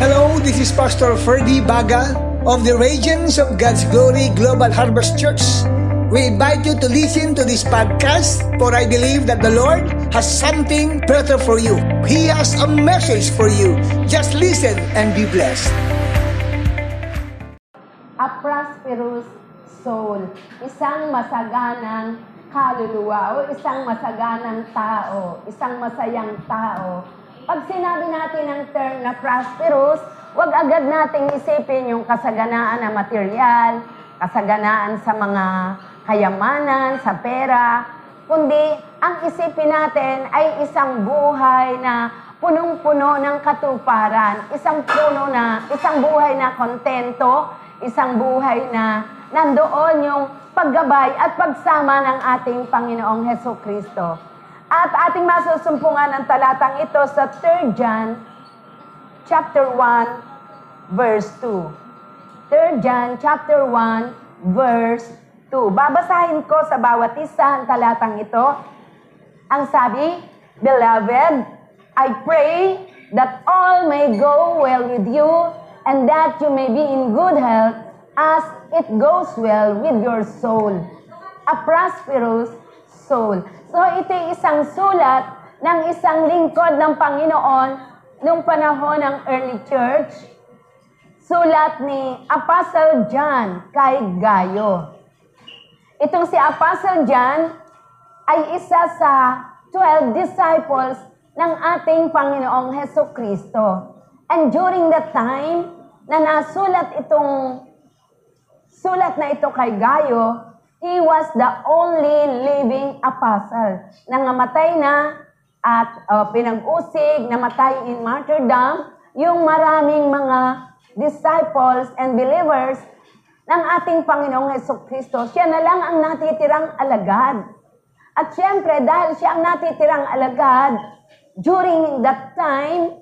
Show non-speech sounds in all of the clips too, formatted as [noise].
Hello, this is Pastor Ferdy Baga of the Regions of God's Glory Global Harvest Church. We invite you to listen to this podcast for I believe that the Lord has something better for you. He has a message for you. Just listen and be blessed. a prosperous soul, isang masaganang kaluluwa o isang masaganang tao, isang masayang tao. Pag sinabi natin ang term na prosperous, wag agad nating isipin yung kasaganaan na material, kasaganaan sa mga kayamanan, sa pera, kundi ang isipin natin ay isang buhay na punong-puno ng katuparan, isang puno na, isang buhay na kontento, isang buhay na nandoon yung paggabay at pagsama ng ating Panginoong Heso Kristo. At ating masusumpungan ang talatang ito sa 3 John chapter 1 verse 2. 3 John chapter 1 verse 2. Babasahin ko sa bawat isa ang talatang ito. Ang sabi, Beloved, I pray that all may go well with you and that you may be in good health as it goes well with your soul. A prosperous soul. So ito isang sulat ng isang lingkod ng Panginoon nung panahon ng early church. Sulat ni Apostle John kay Gayo. Itong si Apostle John ay isa sa 12 disciples ng ating Panginoong Heso Kristo. And during that time, na nasulat itong sulat na ito kay Gayo, he was the only living apostle. Nangamatay na at uh, pinag-usig, namatay in martyrdom, yung maraming mga disciples and believers ng ating Panginoong Heso Kristo. Siya na lang ang natitirang alagad. At syempre, dahil siya ang natitirang alagad, during that time,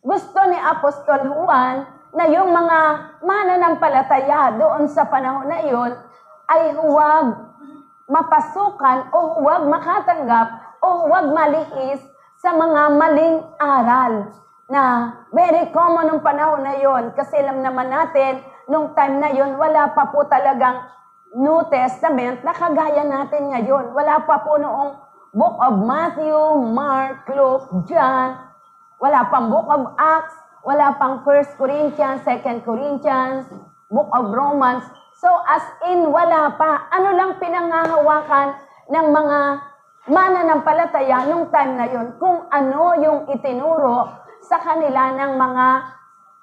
gusto ni Apostol Juan na yung mga mananampalataya doon sa panahon na iyon ay huwag mapasukan o huwag makatanggap o huwag malihis sa mga maling aral na very common nung panahon na yon kasi alam naman natin nung time na yon wala pa po talagang New Testament na kagaya natin ngayon. Wala pa po noong Book of Matthew, Mark, Luke, John, wala pang Book of Acts, wala pang 1 Corinthians, 2 Corinthians, Book of Romans. So as in wala pa, ano lang pinangahawakan ng mga mananampalataya nung time na yon kung ano yung itinuro sa kanila ng mga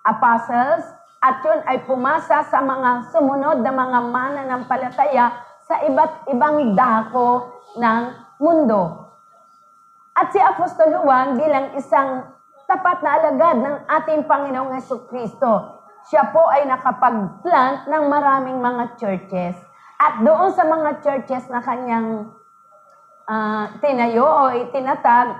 apostles at yun ay pumasa sa mga sumunod na mga mananampalataya sa iba't ibang dako ng mundo. At si Apostol Juan bilang isang tapat na alagad ng ating Panginoong Yeso Kristo, siya po ay nakapag-plant ng maraming mga churches. At doon sa mga churches na kanyang uh, tinayo o itinatag,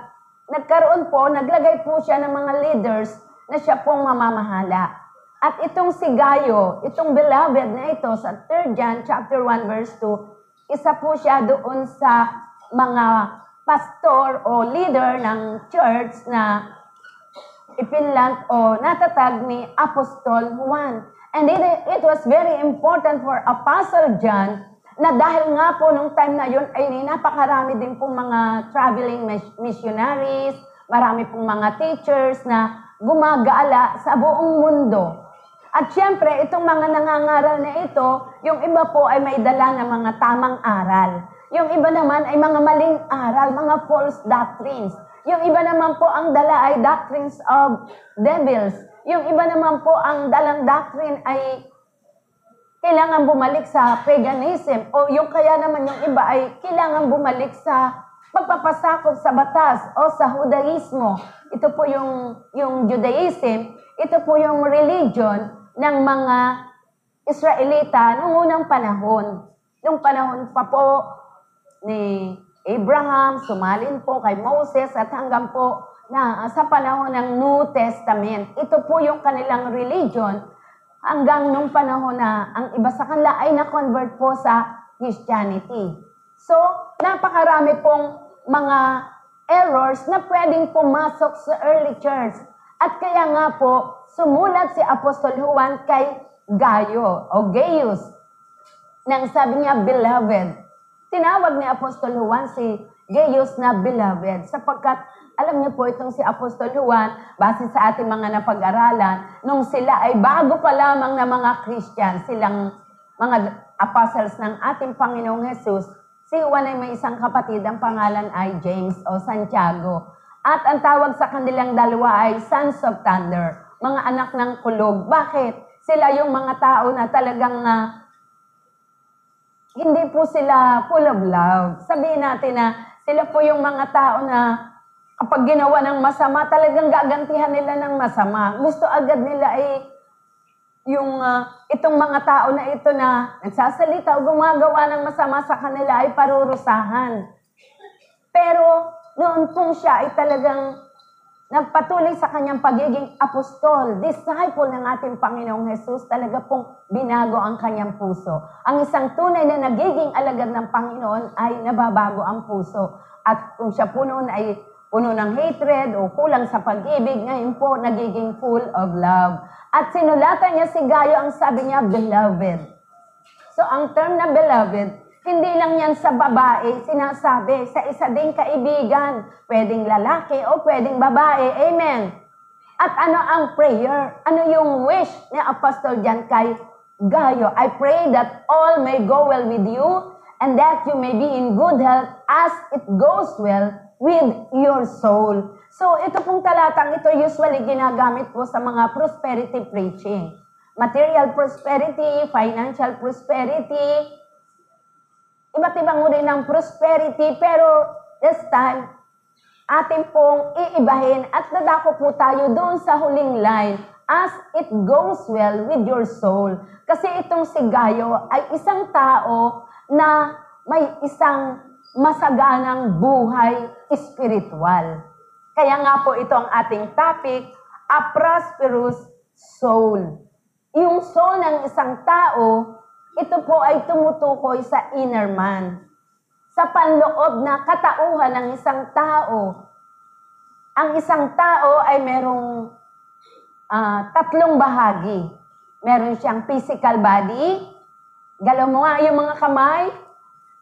nagkaroon po, naglagay po siya ng mga leaders na siya pong mamamahala. At itong si Gayo, itong beloved na ito sa 3 John chapter 1 verse 2, isa po siya doon sa mga pastor o leader ng church na ipinlant o natatag ni Apostol Juan. And it, it was very important for Apostle John na dahil nga po nung time na yun ay napakarami din pong mga traveling missionaries, marami pong mga teachers na gumagala sa buong mundo. At syempre, itong mga nangangaral na ito, yung iba po ay may dala ng mga tamang aral. Yung iba naman ay mga maling aral, mga false doctrines. Yung iba naman po ang dala ay doctrines of devils. Yung iba naman po ang dalang doctrine ay kailangan bumalik sa paganism. O yung kaya naman yung iba ay kailangan bumalik sa pagpapasakop sa batas o sa Judaismo. Ito po yung, yung Judaism. Ito po yung religion ng mga Israelita noong unang panahon. Nung panahon pa po ni Abraham, sumalin po kay Moses at hanggang po na sa panahon ng New Testament. Ito po yung kanilang religion hanggang nung panahon na ang iba sa kanila ay na-convert po sa Christianity. So, napakarami pong mga errors na pwedeng pumasok sa early church At kaya nga po, sumulat si Apostol Juan kay Gayo o Gaius nang sabi niya, Beloved. Tinawag ni Apostol Juan si Gaius na Beloved sapagkat alam niyo po itong si Apostol Juan, base sa ating mga napag-aralan, nung sila ay bago pa lamang na mga Christian, silang mga apostles ng ating Panginoong Jesus, si Juan ay may isang kapatid, ang pangalan ay James o Santiago. At ang tawag sa kanilang dalawa ay Sons of Thunder, mga anak ng kulog. Bakit? Sila yung mga tao na talagang uh, hindi po sila full of love. Sabihin natin na sila po yung mga tao na Kapag ginawa ng masama, talagang gagantihan nila ng masama. Gusto agad nila ay yung uh, itong mga tao na ito na nagsasalita o gumagawa ng masama sa kanila ay parurusahan. Pero noon pong siya ay talagang nagpatuloy sa kanyang pagiging apostol, disciple ng ating Panginoong Jesus, talaga pong binago ang kanyang puso. Ang isang tunay na nagiging alagad ng Panginoon ay nababago ang puso. At kung siya po noon ay puno ng hatred o kulang sa pag-ibig, ngayon po nagiging full of love. At sinulatan niya si Gayo, ang sabi niya, beloved. So ang term na beloved, hindi lang yan sa babae, sinasabi, sa isa ding kaibigan. Pwedeng lalaki o pwedeng babae. Amen. At ano ang prayer? Ano yung wish ni Apostle John kay Gayo? I pray that all may go well with you and that you may be in good health as it goes well with your soul. So, ito pong talatang ito usually ginagamit po sa mga prosperity preaching. Material prosperity, financial prosperity, iba't ibang uri ng prosperity, pero this time, atin pong iibahin at nadako po tayo doon sa huling line, as it goes well with your soul. Kasi itong si Gayo ay isang tao na may isang masaganang buhay espiritual. Kaya nga po ito ang ating topic, a prosperous soul. Yung soul ng isang tao, ito po ay tumutukoy sa inner man. Sa panloob na katauhan ng isang tao. Ang isang tao ay merong uh, tatlong bahagi. Meron siyang physical body. Galaw mo nga yung mga kamay.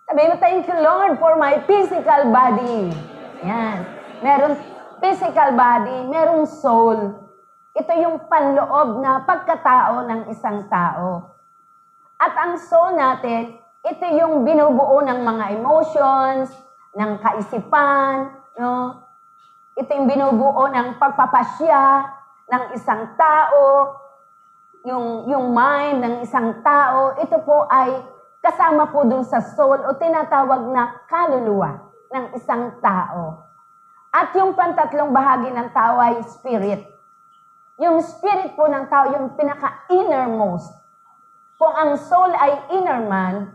Sabi mo, thank you Lord for my physical body. Yan. Meron physical body, merong soul. Ito yung panloob na pagkatao ng isang tao. At ang soul natin, ito yung binubuo ng mga emotions, ng kaisipan, no? Ito yung binubuo ng pagpapasya ng isang tao, yung, yung mind ng isang tao. Ito po ay kasama po dun sa soul o tinatawag na kaluluwa ng isang tao. At yung pantatlong bahagi ng tao ay spirit. Yung spirit po ng tao, yung pinaka-innermost. Kung ang soul ay inner man,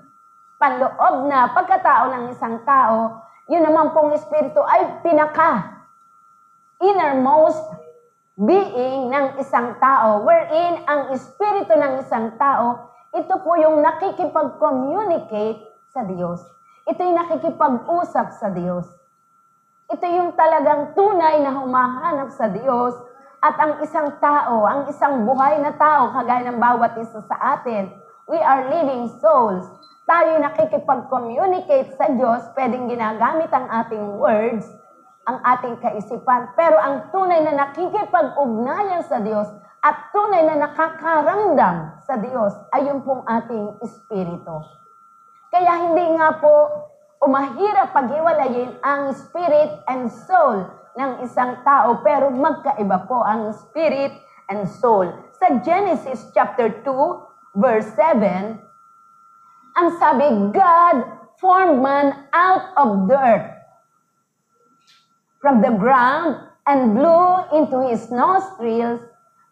panloob na pagkatao ng isang tao, yun naman pong espiritu ay pinaka innermost being ng isang tao, wherein ang espiritu ng isang tao ito po yung nakikipag-communicate sa Diyos. Ito yung nakikipag-usap sa Diyos. Ito yung talagang tunay na humahanap sa Diyos at ang isang tao, ang isang buhay na tao, kagaya ng bawat isa sa atin, we are living souls. Tayo nakikipag-communicate sa Diyos, pwedeng ginagamit ang ating words, ang ating kaisipan. Pero ang tunay na nakikipag-ugnayan sa Diyos at tunay na nakakaramdam sa Diyos ay yung pong ating espiritu. Kaya hindi nga po umahirap paghiwalayin ang spirit and soul ng isang tao pero magkaiba po ang spirit and soul. Sa Genesis chapter 2 verse 7, ang sabi, God formed man out of dirt from the ground and blew into his nostrils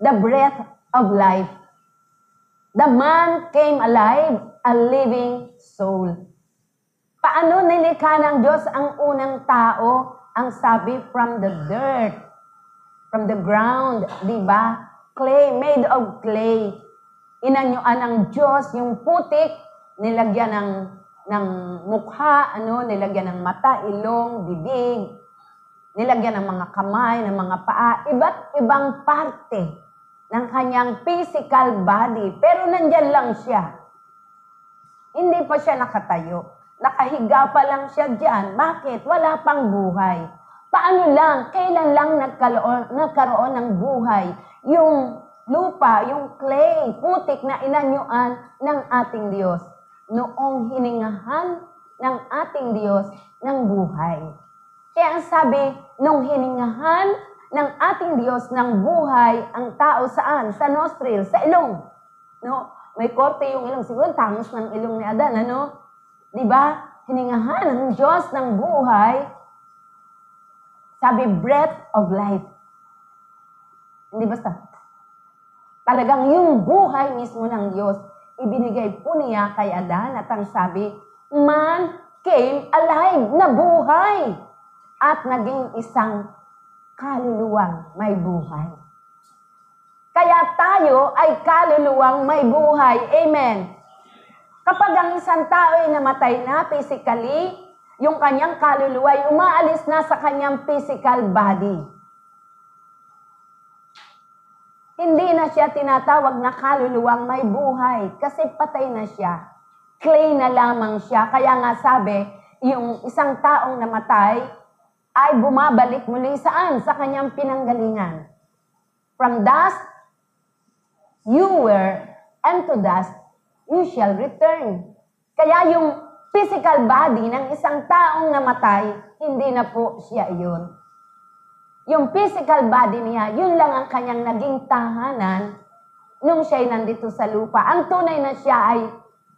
the breath of life. The man came alive, a living soul. Paano nilikha ng Diyos ang unang tao? Ang sabi, from the dirt, from the ground, di ba? Clay, made of clay. Inanyuan ng Diyos yung putik, nilagyan ng, ng mukha, ano, nilagyan ng mata, ilong, bibig. nilagyan ng mga kamay, ng mga paa, iba't ibang parte ng kanyang physical body. Pero nandyan lang siya. Hindi pa siya nakatayo. Nakahiga pa lang siya dyan. Bakit? Wala pang buhay. Paano lang? Kailan lang nagkaroon, nagkaroon ng buhay? Yung lupa, yung clay, putik na inanyuan ng ating Diyos. Noong hiningahan ng ating Diyos ng buhay. Kaya ang sabi, nung hiningahan ng ating Diyos ng buhay ang tao saan? Sa nostril, sa ilong. No? May korte yung ilong. Siguro tangos ng ilong ni Adan, ano? Di ba? Hiningahan ng Diyos ng buhay. Sabi, breath of life. Hindi basta. Talagang yung buhay mismo ng Diyos, ibinigay po niya kay Adan at ang sabi, man came alive na buhay at naging isang kaluluwang may buhay. Kaya tayo ay kaluluwang may buhay. Amen. Kapag ang isang tao ay namatay na physically, yung kanyang kaluluwa ay umaalis na sa kanyang physical body. Hindi na siya tinatawag na kaluluwang may buhay kasi patay na siya. Clay na lamang siya. Kaya nga sabi, yung isang taong namatay ay bumabalik muli saan? Sa kanyang pinanggalingan. From dust, you were, and to dust, you shall return. Kaya yung physical body ng isang taong namatay, hindi na po siya yun. Yung physical body niya, yun lang ang kanyang naging tahanan nung siya'y nandito sa lupa. Ang tunay na siya ay,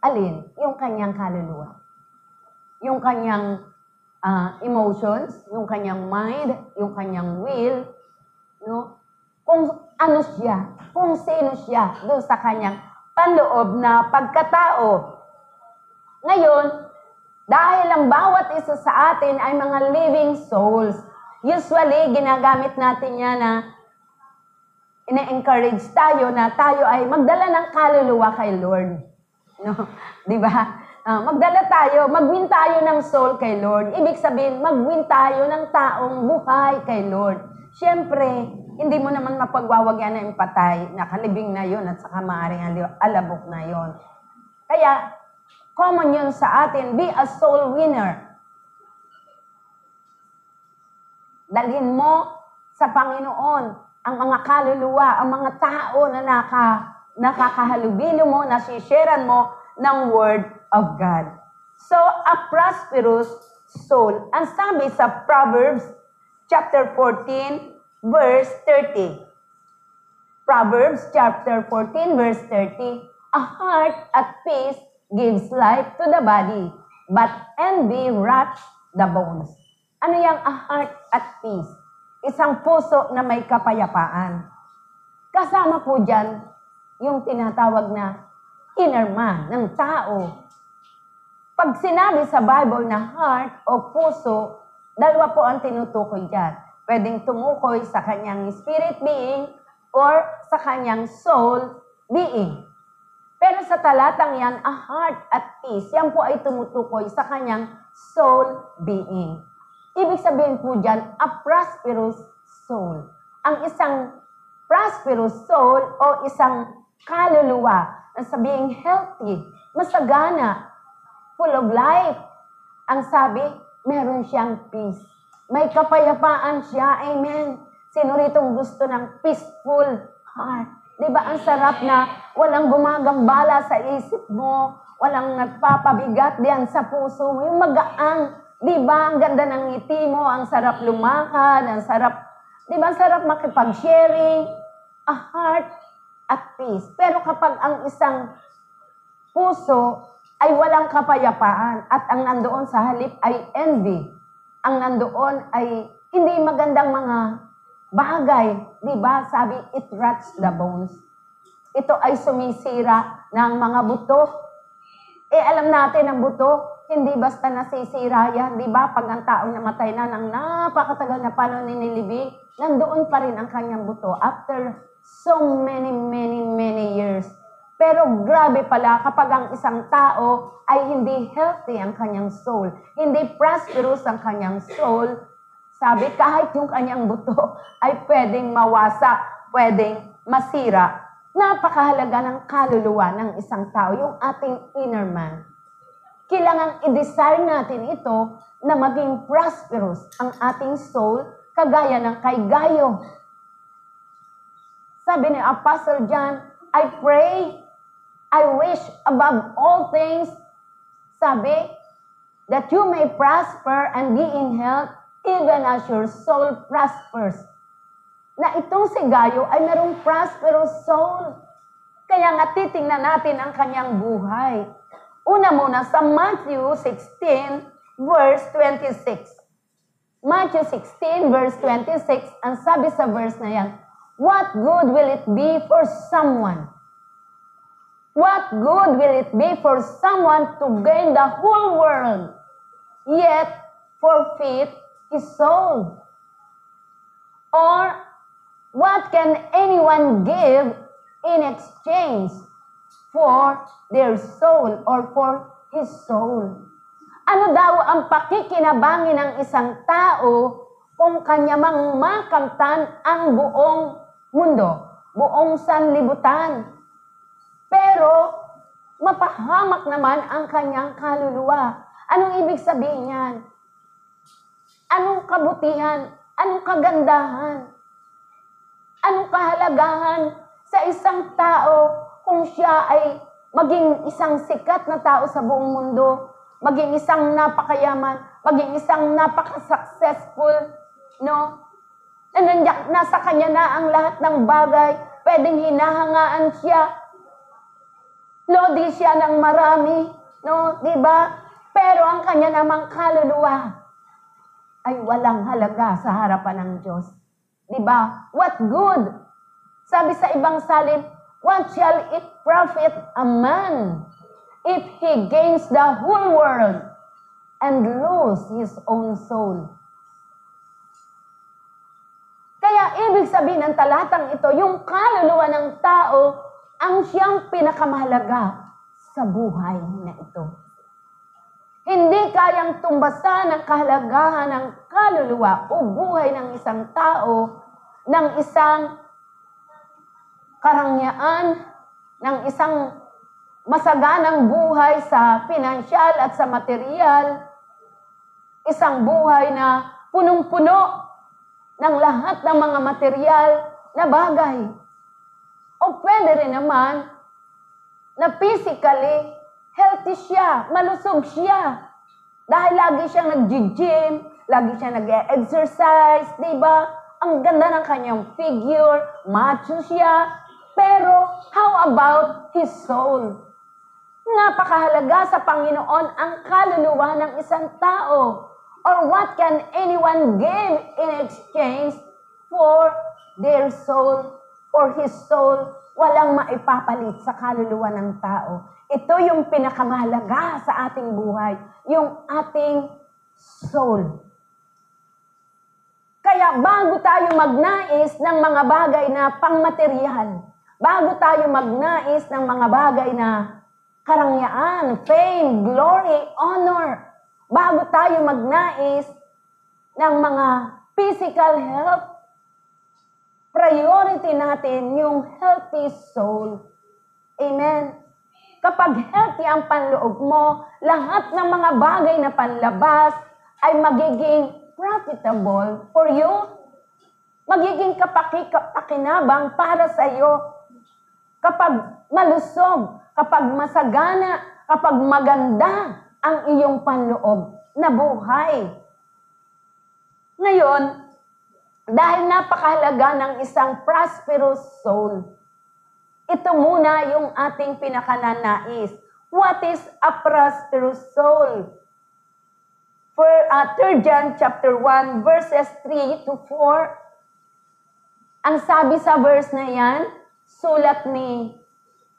alin? Yung kanyang kaluluwa. Yung kanyang uh, emotions, yung kanyang mind, yung kanyang will, no? Kung ano siya, kung sino siya doon sa kanyang panloob na pagkatao. Ngayon, dahil ang bawat isa sa atin ay mga living souls, Usually, ginagamit natin yan na ina-encourage tayo na tayo ay magdala ng kaluluwa kay Lord. No? [laughs] Di ba? Uh, magdala tayo, mag-win tayo ng soul kay Lord. Ibig sabihin, mag-win tayo ng taong buhay kay Lord. Siyempre, hindi mo naman mapagwawagyan na yung patay, nakalibing na yon at saka maaaring alabok na yon. Kaya, common yun sa atin, be a soul winner. Dalhin mo sa Panginoon ang mga kaluluwa, ang mga tao na naka, nakakahalubilo mo, nasisharean mo ng Word of God. So, a prosperous soul. Ang sabi sa Proverbs chapter 14, verse 30. Proverbs chapter 14, verse 30. A heart at peace gives life to the body, but envy rots the bones. Ano yung a heart at peace? Isang puso na may kapayapaan. Kasama po dyan yung tinatawag na inner man ng tao. Pag sinabi sa Bible na heart o puso, dalawa po ang tinutukoy dyan. Pwedeng tumukoy sa kanyang spirit being or sa kanyang soul being. Pero sa talatang yan, a heart at peace, yan po ay tumutukoy sa kanyang soul being. Ibig sabihin po dyan, a prosperous soul. Ang isang prosperous soul o isang kaluluwa na sabihing healthy, masagana, full of life. Ang sabi, meron siyang peace. May kapayapaan siya. Amen. Sino ritong gusto ng peaceful heart? Di ba ang sarap na walang gumagambala sa isip mo, walang nagpapabigat diyan sa puso mo, yung magaang Di ba, ang ganda ng ngiti mo, ang sarap lumakad, ang sarap, di ba, ang sarap makipag-sharing, a heart at peace. Pero kapag ang isang puso ay walang kapayapaan at ang nandoon sa halip ay envy, ang nandoon ay hindi magandang mga bagay, di ba? Sabi, it rots the bones. Ito ay sumisira ng mga buto. Eh, alam natin ang buto, hindi basta nasisira yan, di ba? Pag ang taong namatay na ng napakatagal na panahon ninilibing, nandoon pa rin ang kanyang buto after so many, many, many years. Pero grabe pala kapag ang isang tao ay hindi healthy ang kanyang soul, hindi prosperous ang kanyang soul, Sabi, kahit yung kanyang buto [laughs] ay pwedeng mawasak, pwedeng masira. Napakahalaga ng kaluluwa ng isang tao, yung ating inner man. Kailangan i-design natin ito na maging prosperous ang ating soul, kagaya ng kay Gayo. Sabi ni Apostle John, I pray, I wish above all things, sabi, that you may prosper and be in health, even as your soul prospers. Na itong si Gayo ay merong prosperous soul. Kaya nga titingnan natin ang kanyang buhay. Una muna sa Matthew 16, verse 26. Matthew 16, verse 26, ang sabi sa verse na yan, What good will it be for someone? What good will it be for someone to gain the whole world, yet forfeit his soul? Or what can anyone give in exchange for their soul or for his soul? Ano daw ang pakikinabangin ng isang tao kung kanya mang makamtan ang buong mundo, buong sanlibutan? Pero mapahamak naman ang kanyang kaluluwa. Anong ibig sabihin yan? Anong kabutihan? Anong kagandahan? Anong kahalagahan sa isang tao kung siya ay maging isang sikat na tao sa buong mundo, maging isang napakayaman, maging isang napaka-successful, no? Na nasa kanya na ang lahat ng bagay, pwedeng hinahangaan siya, lodi siya ng marami, no? Di ba? Pero ang kanya namang kaluluwa ay walang halaga sa harapan ng Diyos. Di ba? What good? Sabi sa ibang salin, what shall it profit a man if he gains the whole world and lose his own soul? Kaya ibig sabihin ng talatang ito, yung kaluluwa ng tao ang siyang pinakamahalaga sa buhay na ito. Hindi kayang tumbasan ang kahalagahan ng kaluluwa o buhay ng isang tao ng isang karangyaan, ng isang masaganang buhay sa pinansyal at sa material, isang buhay na punong-puno ng lahat ng mga material na bagay. O pwede rin naman na physically healthy siya, malusog siya. Dahil lagi siyang nag-gym, lagi siyang nag-exercise, di ba? Ang ganda ng kanyang figure, macho siya. Pero how about his soul? Napakahalaga sa Panginoon ang kaluluwa ng isang tao. Or what can anyone give in exchange for their soul, for his soul? Walang maipapalit sa kaluluwa ng tao. Ito yung pinakamahalaga sa ating buhay, yung ating soul. Kaya bago tayo magnais ng mga bagay na pangmaterial, bago tayo magnais ng mga bagay na karangyaan, fame, glory, honor, bago tayo magnais ng mga physical health, priority natin yung healthy soul. Amen. Kapag healthy ang panloob mo, lahat ng mga bagay na panlabas ay magiging profitable for you. Magiging kapaki-kapakinabang para sa iyo. Kapag malusog, kapag masagana, kapag maganda ang iyong panloob na buhay. Ngayon, dahil napakahalaga ng isang prosperous soul, ito muna yung ating pinakananais. What is a prosperous soul? For uh, 3 John chapter 1 verses 3 to 4, ang sabi sa verse na yan, sulat ni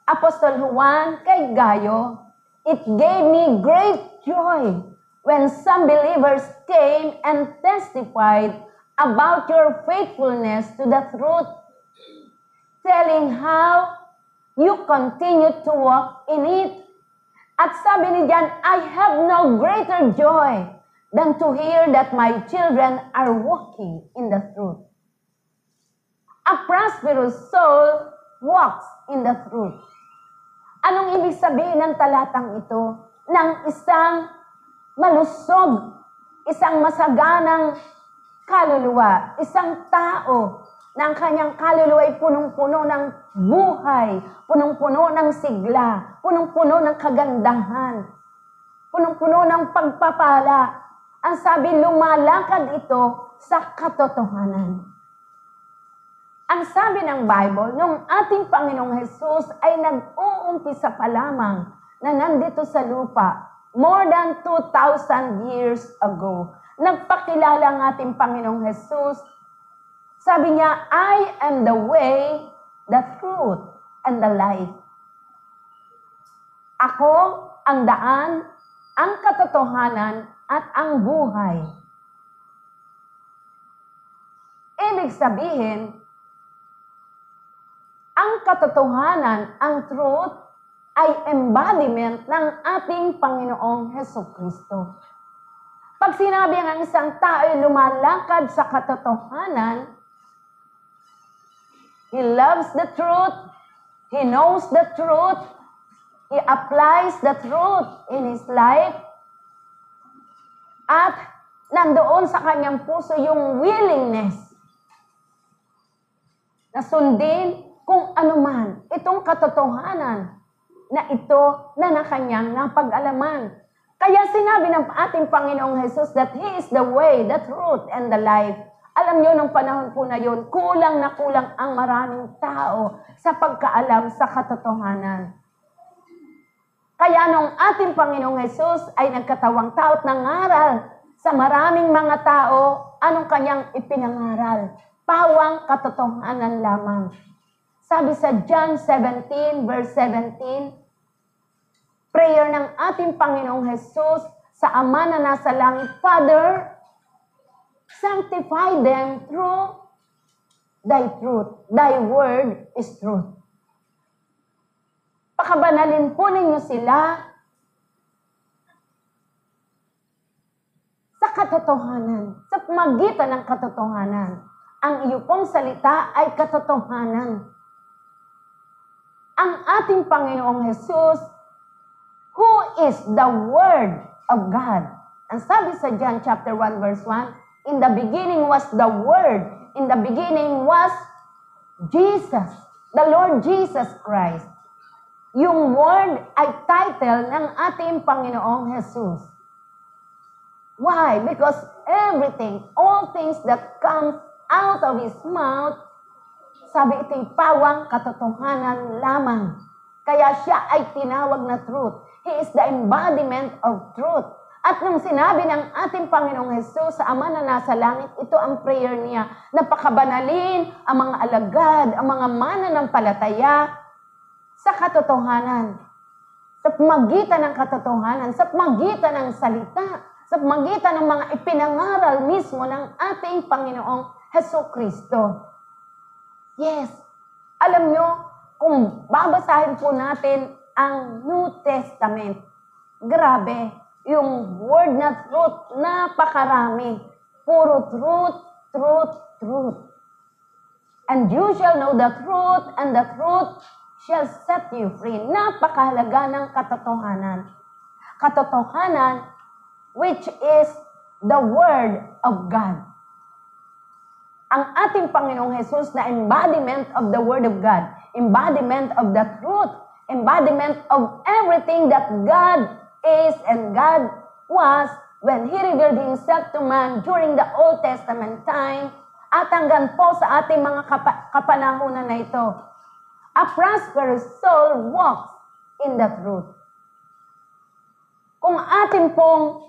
Apostol Juan kay Gayo, It gave me great joy when some believers came and testified about your faithfulness to the truth, telling how you continue to walk in it. At sabi ni John, I have no greater joy than to hear that my children are walking in the truth. A prosperous soul walks in the truth. Anong ibig sabihin ng talatang ito? Ng isang malusog, isang masaganang kaluluwa, isang tao na ang kanyang kaluluwa ay punong-puno ng buhay, punong-puno ng sigla, punong-puno ng kagandahan, punong-puno ng pagpapala. Ang sabi, lumalakad ito sa katotohanan. Ang sabi ng Bible, nung ating Panginoong Jesus ay nag-uumpisa pa lamang na nandito sa lupa, more than 2,000 years ago, nagpakilala ang ating Panginoong Jesus. Sabi niya, I am the way, the truth, and the life. Ako ang daan, ang katotohanan, at ang buhay. Ibig sabihin, ang katotohanan, ang truth, ay embodiment ng ating Panginoong Heso Kristo. Pag sinabi ang isang tao ay lumalakad sa katotohanan, he loves the truth, he knows the truth, he applies the truth in his life, at nandoon sa kanyang puso yung willingness na sundin kung anuman itong katotohanan na ito na na kanyang napag-alaman. Kaya sinabi ng ating Panginoong Jesus that He is the way, the truth, and the life. Alam nyo, nung panahon po na yun, kulang na kulang ang maraming tao sa pagkaalam sa katotohanan. Kaya nung ating Panginoong Jesus ay nagkatawang tao at nangaral sa maraming mga tao, anong kanyang ipinangaral? Pawang katotohanan lamang. Sabi sa John 17, verse 17, prayer ng ating Panginoong Jesus sa Ama na nasa langit, Father, sanctify them through Thy truth. Thy word is truth. Pakabanalin po ninyo sila sa katotohanan, sa magitan ng katotohanan. Ang iyo pong salita ay katotohanan. Ang ating Panginoong Jesus, who is the Word of God. Ang sabi sa John chapter 1 verse 1, In the beginning was the Word. In the beginning was Jesus, the Lord Jesus Christ. Yung word ay title ng ating Panginoong Jesus. Why? Because everything, all things that comes out of His mouth, sabi ito'y pawang katotohanan lamang. Kaya siya ay tinawag na truth. He is the embodiment of truth. At nung sinabi ng ating Panginoong Jesus sa Ama na nasa langit, ito ang prayer niya. Napakabanalin ang mga alagad, ang mga mananampalataya sa katotohanan. Sa magitan ng katotohanan, sa magitan ng salita, sa magitan ng mga ipinangaral mismo ng ating Panginoong Heso Kristo. Yes, alam nyo, kung babasahin po natin ang New Testament, grabe, yung word na truth, napakarami. Puro truth, truth, truth. And you shall know the truth, and the truth shall set you free. Napakahalaga ng katotohanan. Katotohanan, which is the Word of God. Ang ating Panginoong Jesus na embodiment of the Word of God, embodiment of the truth, embodiment of everything that God is and God was when He revealed Himself to man during the Old Testament time at hanggang po sa ating mga kapa- kapanahunan na ito. A prosperous soul walks in the truth. Kung atin pong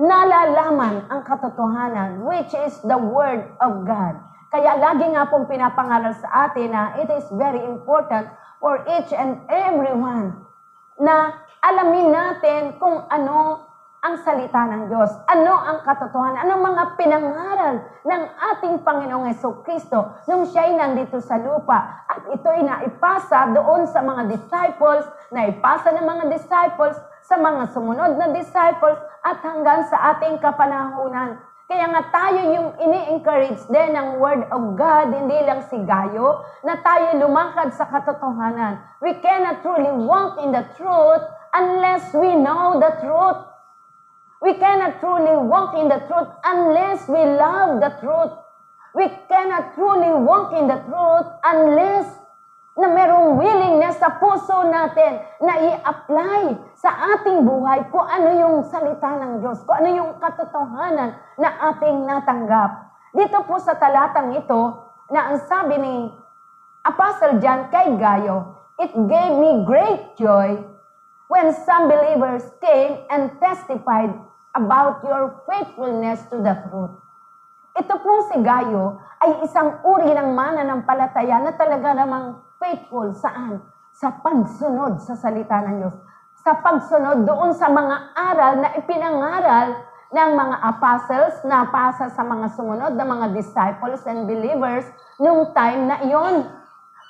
nalalaman ang katotohanan, which is the Word of God. Kaya lagi nga pong pinapangaral sa atin na it is very important for each and everyone na alamin natin kung ano ang salita ng Diyos. Ano ang katotohanan? Ano mga pinangaral ng ating Panginoong Yeso Kristo nung siya'y nandito sa lupa. At ito'y naipasa doon sa mga disciples, naipasa ng mga disciples sa mga sumunod na disciples, at hanggang sa ating kapanahunan. Kaya nga tayo yung ini-encourage din ng Word of God, hindi lang si Gayo, na tayo lumakad sa katotohanan. We cannot truly walk in the truth unless we know the truth. We cannot truly walk in the truth unless we love the truth. We cannot truly walk in the truth unless na merong willingness sa puso natin na i-apply sa ating buhay kung ano yung salita ng Diyos, kung ano yung katotohanan na ating natanggap. Dito po sa talatang ito, na ang sabi ni Apostle John kay Gayo, It gave me great joy when some believers came and testified about your faithfulness to the truth. Ito pong si Gayo ay isang uri ng mananampalataya na talaga namang faithful saan? Sa pagsunod sa salita ng Diyos. Sa pagsunod doon sa mga aral na ipinangaral ng mga apostles na pasa sa mga sumunod na mga disciples and believers nung time na iyon.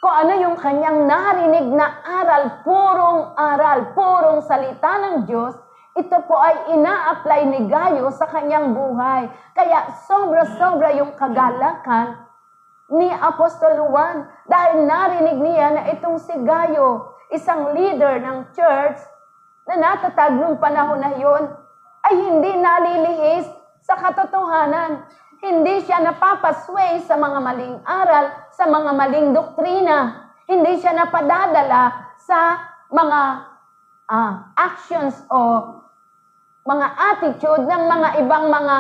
Kung ano yung kanyang narinig na aral, purong aral, purong salita ng Diyos, ito po ay ina-apply ni Gayo sa kanyang buhay. Kaya sobra-sobra yung kagalakan ni Apostol Juan dahil narinig niya na itong si Gayo, isang leader ng church na natatag nung panahon na yon, ay hindi nalilihis sa katotohanan. Hindi siya napapasway sa mga maling aral, sa mga maling doktrina. Hindi siya napadadala sa mga uh, actions o mga attitude ng mga ibang mga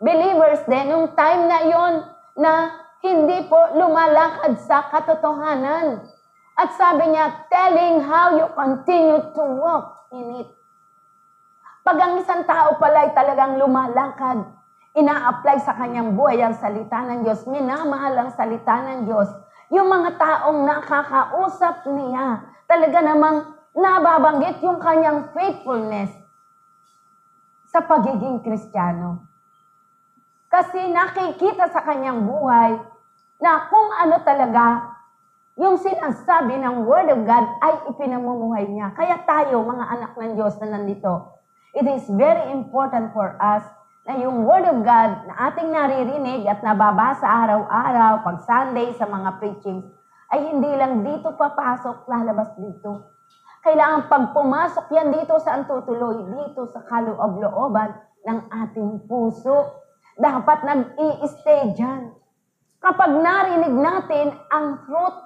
believers din nung time na yon na hindi po lumalakad sa katotohanan. At sabi niya, telling how you continue to walk in it. Pag ang isang tao pala ay talagang lumalakad, ina-apply sa kanyang buhay ang salita ng Diyos, minamahal ang salita ng Diyos, yung mga taong nakakausap niya, talaga namang nababanggit yung kanyang faithfulness sa pagiging kristyano. Kasi nakikita sa kanyang buhay na kung ano talaga yung sinasabi ng Word of God ay ipinamumuhay niya. Kaya tayo, mga anak ng Diyos na nandito, it is very important for us na yung Word of God na ating naririnig at nababasa araw-araw, pag Sunday sa mga preachings, ay hindi lang dito papasok, lalabas dito. Kailangan pag pumasok yan dito sa tutuloy, dito sa kaloob-looban ng ating puso. Dapat nag-i-stay dyan. Kapag narinig natin ang truth,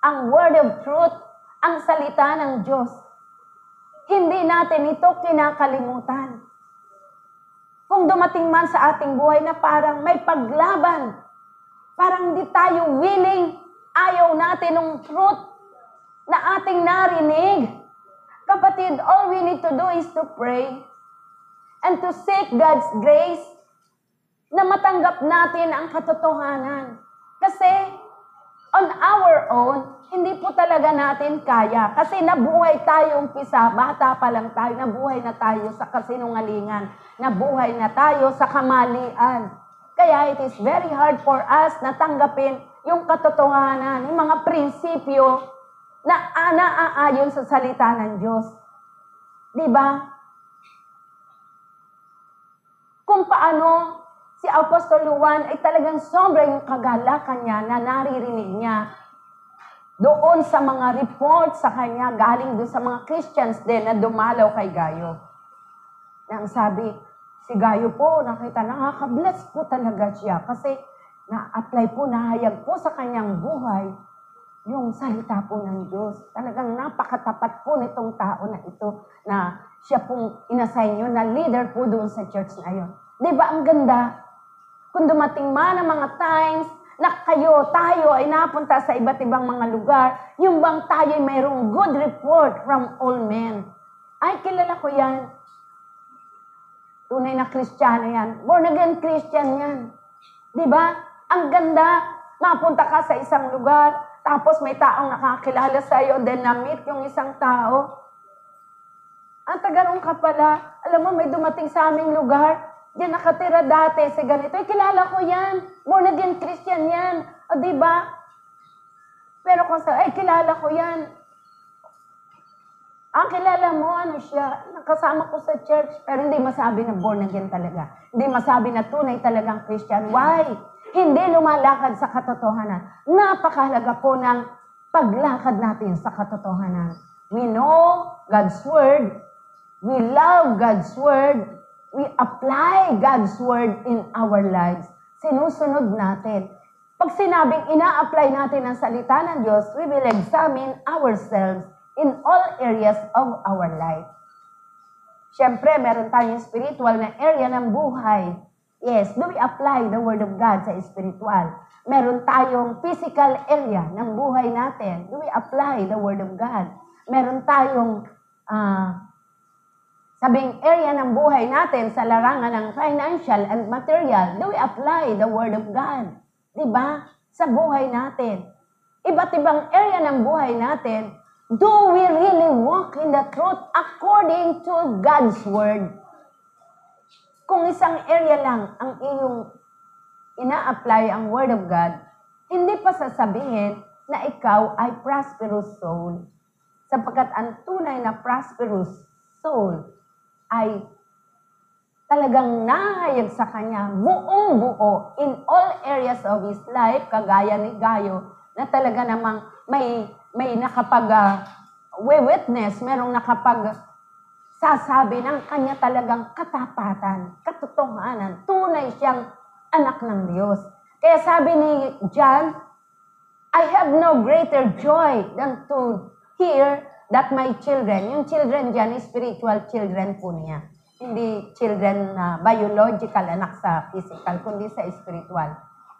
ang word of truth, ang salita ng Diyos, hindi natin ito kinakalimutan. Kung dumating man sa ating buhay na parang may paglaban, parang hindi tayo willing, ayaw natin ng truth na ating narinig. Kapatid, all we need to do is to pray and to seek God's grace na matanggap natin ang katotohanan. Kasi on our own, hindi po talaga natin kaya. Kasi nabuhay tayo umpisa, bata pa lang tayo, nabuhay na tayo sa kasinungalingan, nabuhay na tayo sa kamalian. Kaya it is very hard for us na tanggapin yung katotohanan, yung mga prinsipyo na naaayon sa salita ng Diyos. Di ba? Kung paano si Apostol Juan ay talagang sobra yung kagalakan niya na naririnig niya doon sa mga report sa kanya galing doon sa mga Christians din na dumalaw kay Gayo. Nang sabi, si Gayo po, nakita, nakakabless po talaga siya kasi na-apply po, nahayag po sa kanyang buhay yung salita po ng Diyos. Talagang napakatapat po nitong tao na ito na siya pong inassign nyo na leader po doon sa church na yun. Di ba ang ganda? Kung dumating man ang mga times na kayo, tayo ay napunta sa iba't ibang mga lugar, yung bang tayo ay mayroong good report from all men. Ay, kilala ko yan. Tunay na Kristiyano yan. Born again Christian yan. Di ba? Ang ganda. Mapunta ka sa isang lugar, tapos may taong nakakilala sa iyo, then na-meet yung isang tao. Ang tagarong ka pala. Alam mo, may dumating sa aming lugar, Diyan nakatira dati sa ganito. Ay, kilala ko yan. Born again Christian yan. O, di ba? Pero kung sa, ay, kilala ko yan. Ah, kilala mo, ano siya, nakasama ko sa church, pero hindi masabi na born again talaga. Hindi masabi na tunay talagang Christian. Why? Hindi lumalakad sa katotohanan. Napakahalaga po ng paglakad natin sa katotohanan. We know God's Word. We love God's Word. We apply God's Word in our lives. Sinusunod natin. Pag sinabing ina-apply natin ang salita ng Diyos, we will examine ourselves in all areas of our life. Siyempre, meron tayong spiritual na area ng buhay. Yes, do we apply the Word of God sa spiritual? Meron tayong physical area ng buhay natin. Do we apply the Word of God? Meron tayong ah, sabing area ng buhay natin sa larangan ng financial and material. Do we apply the Word of God? Di ba? Sa buhay natin. Iba't ibang area ng buhay natin, do we really walk in the truth according to God's Word? Kung isang area lang ang iyong ina-apply ang Word of God, hindi pa sasabihin na ikaw ay prosperous soul. Sapagkat ang tunay na prosperous soul ay talagang nahayag sa kanya buong buo in all areas of his life, kagaya ni Gayo, na talaga namang may, may nakapag uh, witness, merong nakapag sasabi ng kanya talagang katapatan, katotohanan, tunay siyang anak ng Diyos. Kaya sabi ni John, I have no greater joy than to hear that my children, yung children dyan, spiritual children po niya. Hindi children na biological, anak sa physical, kundi sa spiritual,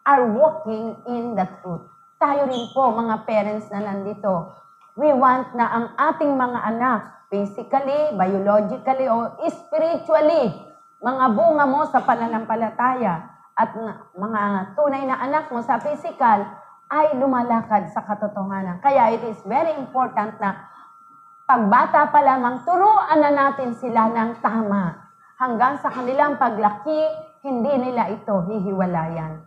are walking in the truth. Tayo rin po, mga parents na nandito, we want na ang ating mga anak, physically, biologically, o spiritually, mga bunga mo sa pananampalataya, at mga tunay na anak mo sa physical, ay lumalakad sa katotohanan. Kaya it is very important na pagbata pa lamang, turuan na natin sila ng tama. Hanggang sa kanilang paglaki, hindi nila ito hihiwalayan.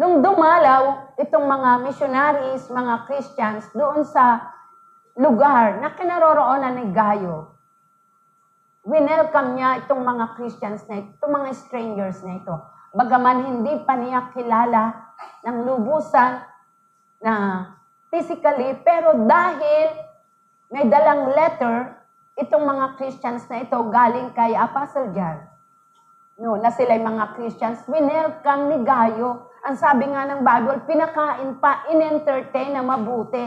Nung dumalaw itong mga missionaries, mga Christians, doon sa lugar na kinaroroonan ni Gayo, winelcome niya itong mga Christians na ito, itong mga strangers na ito. Bagaman hindi pa niya kilala ng lubusan na physically, pero dahil may dalang letter, itong mga Christians na ito galing kay Apostle John. No, na sila mga Christians, winelcome ni Gayo. Ang sabi nga ng Bible, pinakain pa, in-entertain na mabuti.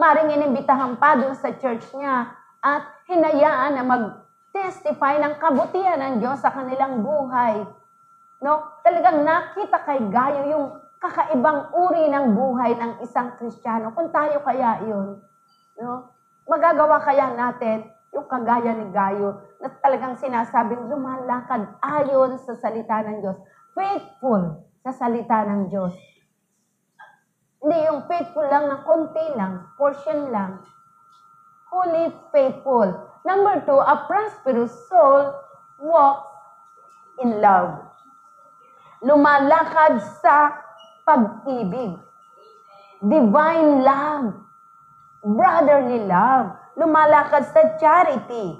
Maring inimbitahan pa doon sa church niya at hinayaan na mag-testify ng kabutihan ng Diyos sa kanilang buhay. No? Talagang nakita kay Gayo yung kakaibang uri ng buhay ng isang Kristiyano. Kung tayo kaya yun, no? magagawa kaya natin yung kagaya ni Gayo na talagang sinasabing lumalakad ayon sa salita ng Diyos. Faithful sa salita ng Diyos. Hindi yung faithful lang na konti lang, portion lang. Holy faithful. Number two, a prosperous soul walks in love. Lumalakad sa pag-ibig. Divine love. Brotherly love. Lumalakad sa charity.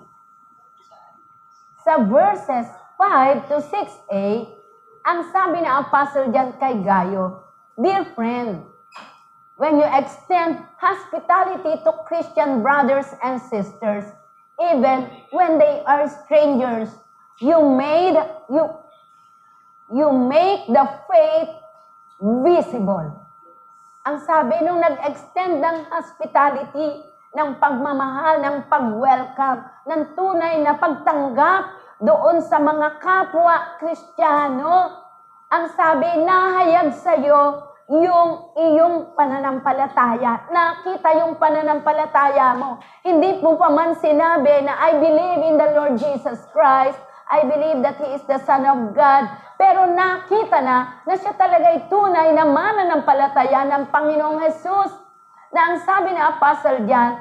Sa verses 5 to 6a, ang sabi ng Apostle dyan kay Gayo, Dear friend, when you extend hospitality to Christian brothers and sisters, even when they are strangers, you made you you make the faith visible. Ang sabi nung nag-extend ng hospitality, ng pagmamahal, ng pag-welcome, ng tunay na pagtanggap doon sa mga kapwa Kristiyano, ang sabi, nahayag sa iyo yung iyong pananampalataya. Nakita yung pananampalataya mo. Hindi mo pa man sinabi na I believe in the Lord Jesus Christ. I believe that He is the Son of God. Pero nakita na na siya talaga'y tunay na mananampalataya ng Panginoong Jesus. Na ang sabi ni Apostle John,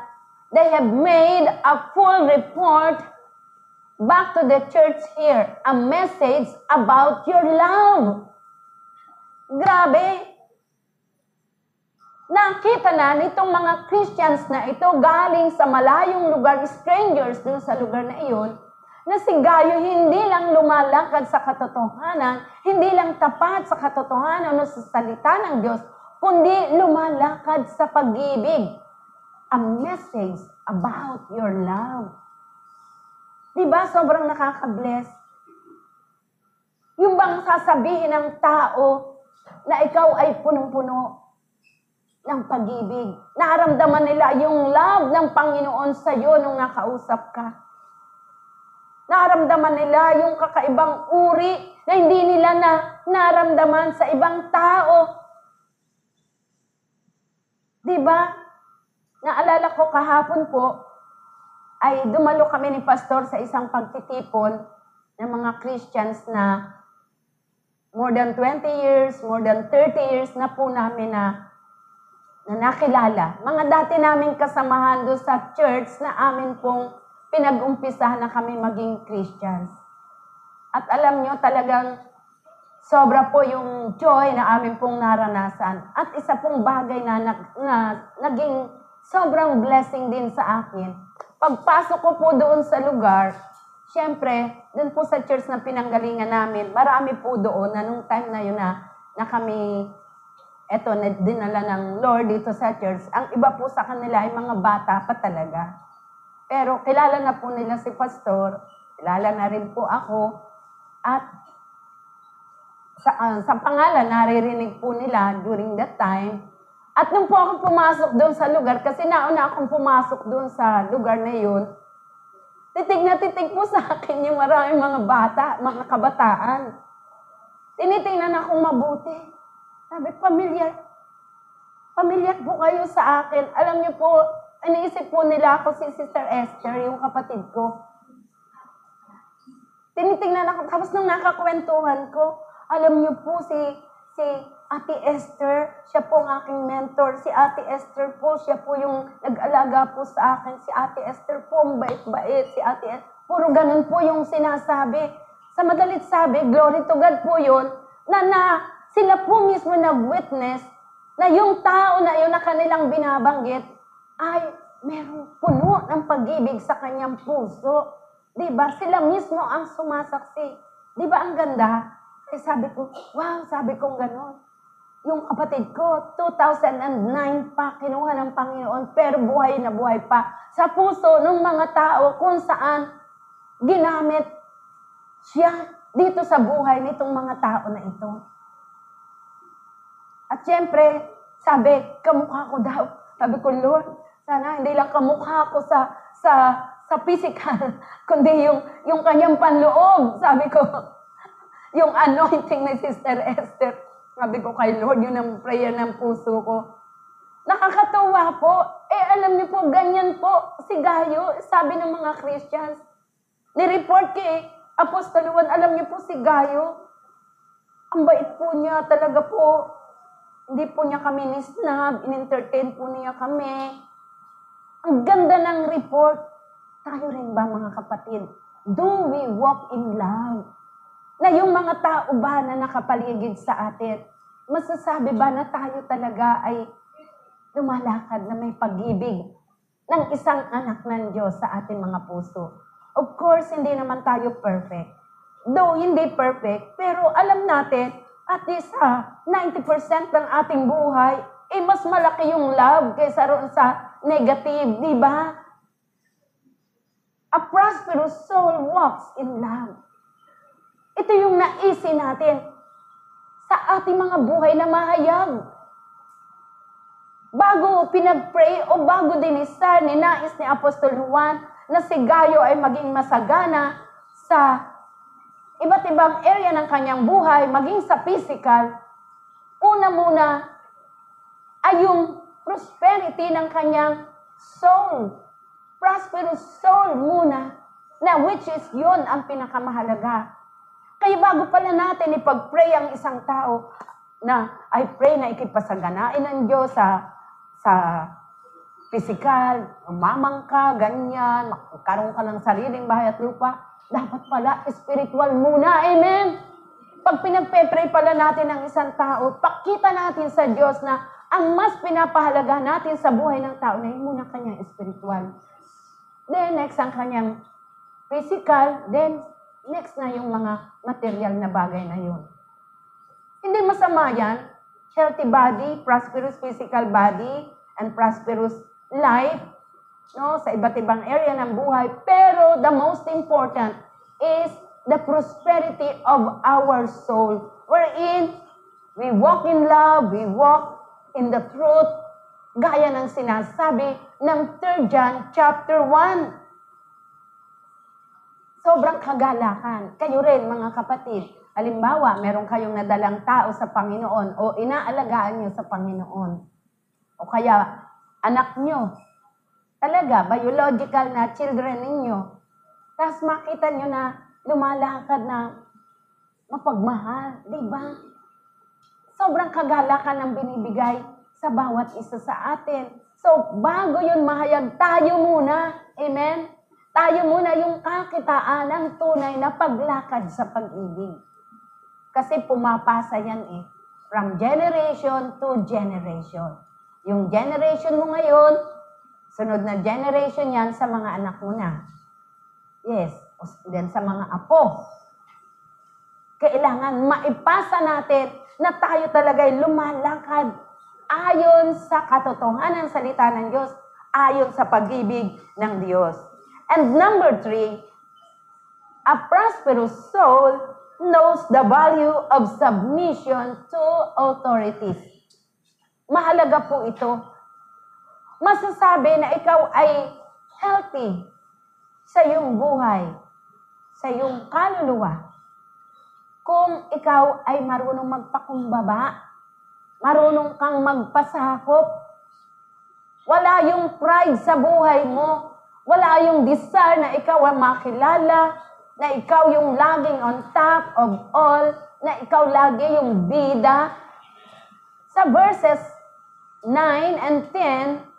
they have made a full report back to the church here, a message about your love. Grabe. nakita na nitong mga Christians na ito galing sa malayong lugar, strangers dun sa lugar na iyon, na si Gayo hindi lang lumalakad sa katotohanan, hindi lang tapat sa katotohanan o sa salita ng Diyos, kundi lumalakad sa pag-ibig. A message about your love. Di ba sobrang nakaka-bless? Yung bang sasabihin ng tao na ikaw ay punong-puno ng pag-ibig. Naramdaman nila yung love ng Panginoon sa iyo nung nakausap ka. Naramdaman nila yung kakaibang uri na hindi nila na naramdaman sa ibang tao. Di ba? Naalala ko kahapon po, ay dumalo kami ni Pastor sa isang pagtitipon ng mga Christians na more than 20 years, more than 30 years na po namin na na nakilala. Mga dati naming kasamahan doon sa church na amin pong pinag-umpisahan na kami maging Christians. At alam nyo, talagang sobra po yung joy na amin pong naranasan. At isa pong bagay na, na, na naging sobrang blessing din sa akin. Pagpasok ko po doon sa lugar, syempre, doon po sa church na pinanggalingan namin, marami po doon na nung time na yun na, na kami eto, na dinala ng Lord dito sa church, ang iba po sa kanila ay mga bata pa talaga. Pero kilala na po nila si Pastor, kilala na rin po ako, at sa, uh, sa pangalan, naririnig po nila during that time. At nung po ako pumasok doon sa lugar, kasi nauna akong pumasok doon sa lugar na yun, titig na titig po [laughs] sa akin yung maraming mga bata, mga kabataan. Tinitingnan akong mabuti. Sabi, pamilyar. Pamilyar po kayo sa akin. Alam niyo po, iniisip po nila ako si Sister Esther, yung kapatid ko. Tinitingnan ako, tapos nung nakakwentuhan ko, alam niyo po si, si Ate Esther, siya po ang aking mentor. Si Ate Esther po, siya po yung nag-alaga po sa akin. Si Ate Esther po, ang bait-bait. Si Ate Esther, puro ganun po yung sinasabi. Sa madalit sabi, glory to God po yun, na na sila po mismo nag-witness na yung tao na yun na kanilang binabanggit ay merong puno ng pag-ibig sa kanyang puso. Di ba? Sila mismo ang sumasaksi. Di ba ang ganda? Eh sabi ko, wow, sabi kong gano'n. Yung kapatid ko, 2009 pa kinuha ng Panginoon, pero buhay na buhay pa sa puso ng mga tao kung saan ginamit siya dito sa buhay nitong mga tao na ito. At syempre, sabi, kamukha ko daw. Sabi ko, Lord, sana hindi lang kamukha ko sa sa sa physical, [laughs] kundi yung yung kanyang panloob. Sabi ko, [laughs] yung anointing ni Sister Esther. Sabi ko kay Lord, yun ang prayer ng puso ko. Nakakatuwa po. Eh, alam niyo po, ganyan po si Gayo, sabi ng mga Christians. Ni-report kay Apostol Juan, alam niyo po si Gayo, ang bait po niya, talaga po. Hindi po niya kami ni-snub, in-entertain po niya kami. Ang ganda ng report. Tayo rin ba mga kapatid? Do we walk in love? Na yung mga tao ba na nakapaligid sa atin, masasabi ba na tayo talaga ay lumalakad na may pag-ibig ng isang anak ng Diyos sa ating mga puso? Of course, hindi naman tayo perfect. Though hindi perfect, pero alam natin, at least uh, 90% ng ating buhay, mas malaki yung love kaysa roon sa negative, di ba? A prosperous soul walks in love. Ito yung naisi natin sa ating mga buhay na mahayag. Bago pinag-pray o bago dinisar ni nais ni Apostol Juan na si Gayo ay maging masagana sa iba't ibang area ng kanyang buhay, maging sa physical, una muna ay yung prosperity ng kanyang soul. Prosperous soul muna, na which is yon ang pinakamahalaga. Kaya bago pala natin ipag-pray ang isang tao na I pray na ikipasaganain ng Diyos sa sa physical, mamang ka, ganyan, magkaroon ka ng sariling bahay at lupa, dapat pala spiritual muna. Amen? Pag pinagpe-pray pala natin ng isang tao, pakita natin sa Diyos na ang mas pinapahalaga natin sa buhay ng tao na yung muna kanyang spiritual. Then, next ang kanyang physical. Then, next na yung mga material na bagay na yun. Hindi masama yan. Healthy body, prosperous physical body, and prosperous life no, sa iba't ibang area ng buhay. Pero the most important is the prosperity of our soul. Wherein, we walk in love, we walk in the truth, gaya ng sinasabi ng 3 John chapter 1. Sobrang kagalakan. Kayo rin, mga kapatid. Halimbawa, meron kayong nadalang tao sa Panginoon o inaalagaan nyo sa Panginoon. O kaya, anak nyo, talaga, biological na children ninyo. Tapos makita nyo na lumalakad na mapagmahal, di ba? Sobrang kagalakan ng binibigay sa bawat isa sa atin. So, bago yun mahayag, tayo muna. Amen? Tayo muna yung kakitaan ng tunay na paglakad sa pag-ibig. Kasi pumapasa yan eh. From generation to generation. Yung generation mo ngayon, sunod na generation yan sa mga anak mo na. Yes, then sa mga apo. Kailangan maipasa natin na tayo talaga ay lumalakad ayon sa katotohanan ng salita ng Diyos, ayon sa pag-ibig ng Diyos. And number three, a prosperous soul knows the value of submission to authorities. Mahalaga po ito. Masasabi na ikaw ay healthy sa iyong buhay, sa iyong kaluluwa, kung ikaw ay marunong magpakumbaba, marunong kang magpasakop, wala yung pride sa buhay mo, wala yung desire na ikaw ang makilala, na ikaw yung laging on top of all, na ikaw lagi yung bida. Sa verses 9 and 10,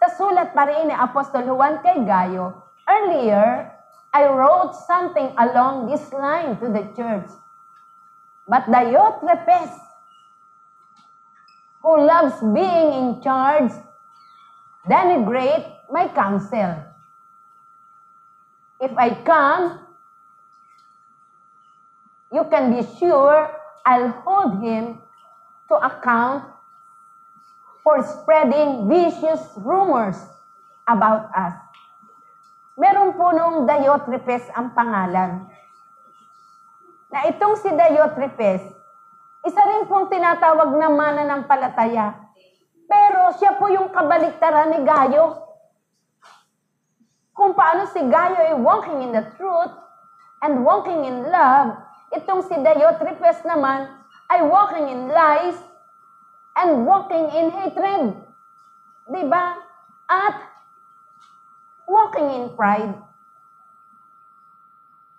sa sulat pa rin ni Apostol Juan kay Gayo, earlier, I wrote something along this line to the church. But Diotrephes, who loves being in charge, denigrate my counsel. If I come, you can be sure I'll hold him to account for spreading vicious rumors about us. Meron po nung Diotrephes ang pangalan. Na itong si Diotrephes, isa rin pong tinatawag na mananampalataya. Pero siya po yung kabaliktaran ni Gayo. Kung paano si Gayo ay walking in the truth and walking in love, itong si Diotrephes naman ay walking in lies and walking in hatred. Diba? At walking in pride.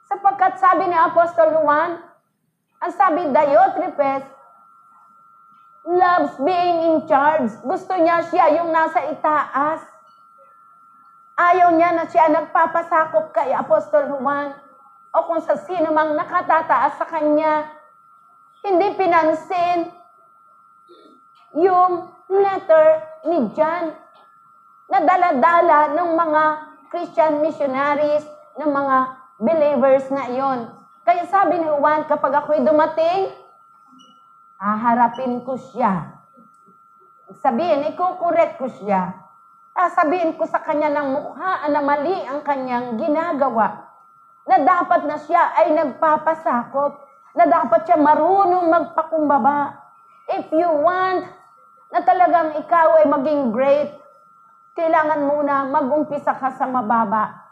Sapagkat sabi ni Apostol Juan, ang sabi Diotrephes, loves being in charge. Gusto niya siya yung nasa itaas. Ayaw niya na siya nagpapasakop kay Apostol Juan o kung sa sino mang nakatataas sa kanya. Hindi pinansin yung letter ni John na dala-dala ng mga Christian missionaries, ng mga believers na iyon. Kaya sabi ni Juan, kapag ako'y dumating, haharapin ko siya. Sabihin, ikukorek ko siya. Sasabihin ko sa kanya ng mukha na mali ang kanyang ginagawa. Na dapat na siya ay nagpapasakop. Na dapat siya marunong magpakumbaba. If you want na talagang ikaw ay maging great, kailangan muna mag-umpisa ka sa mababa.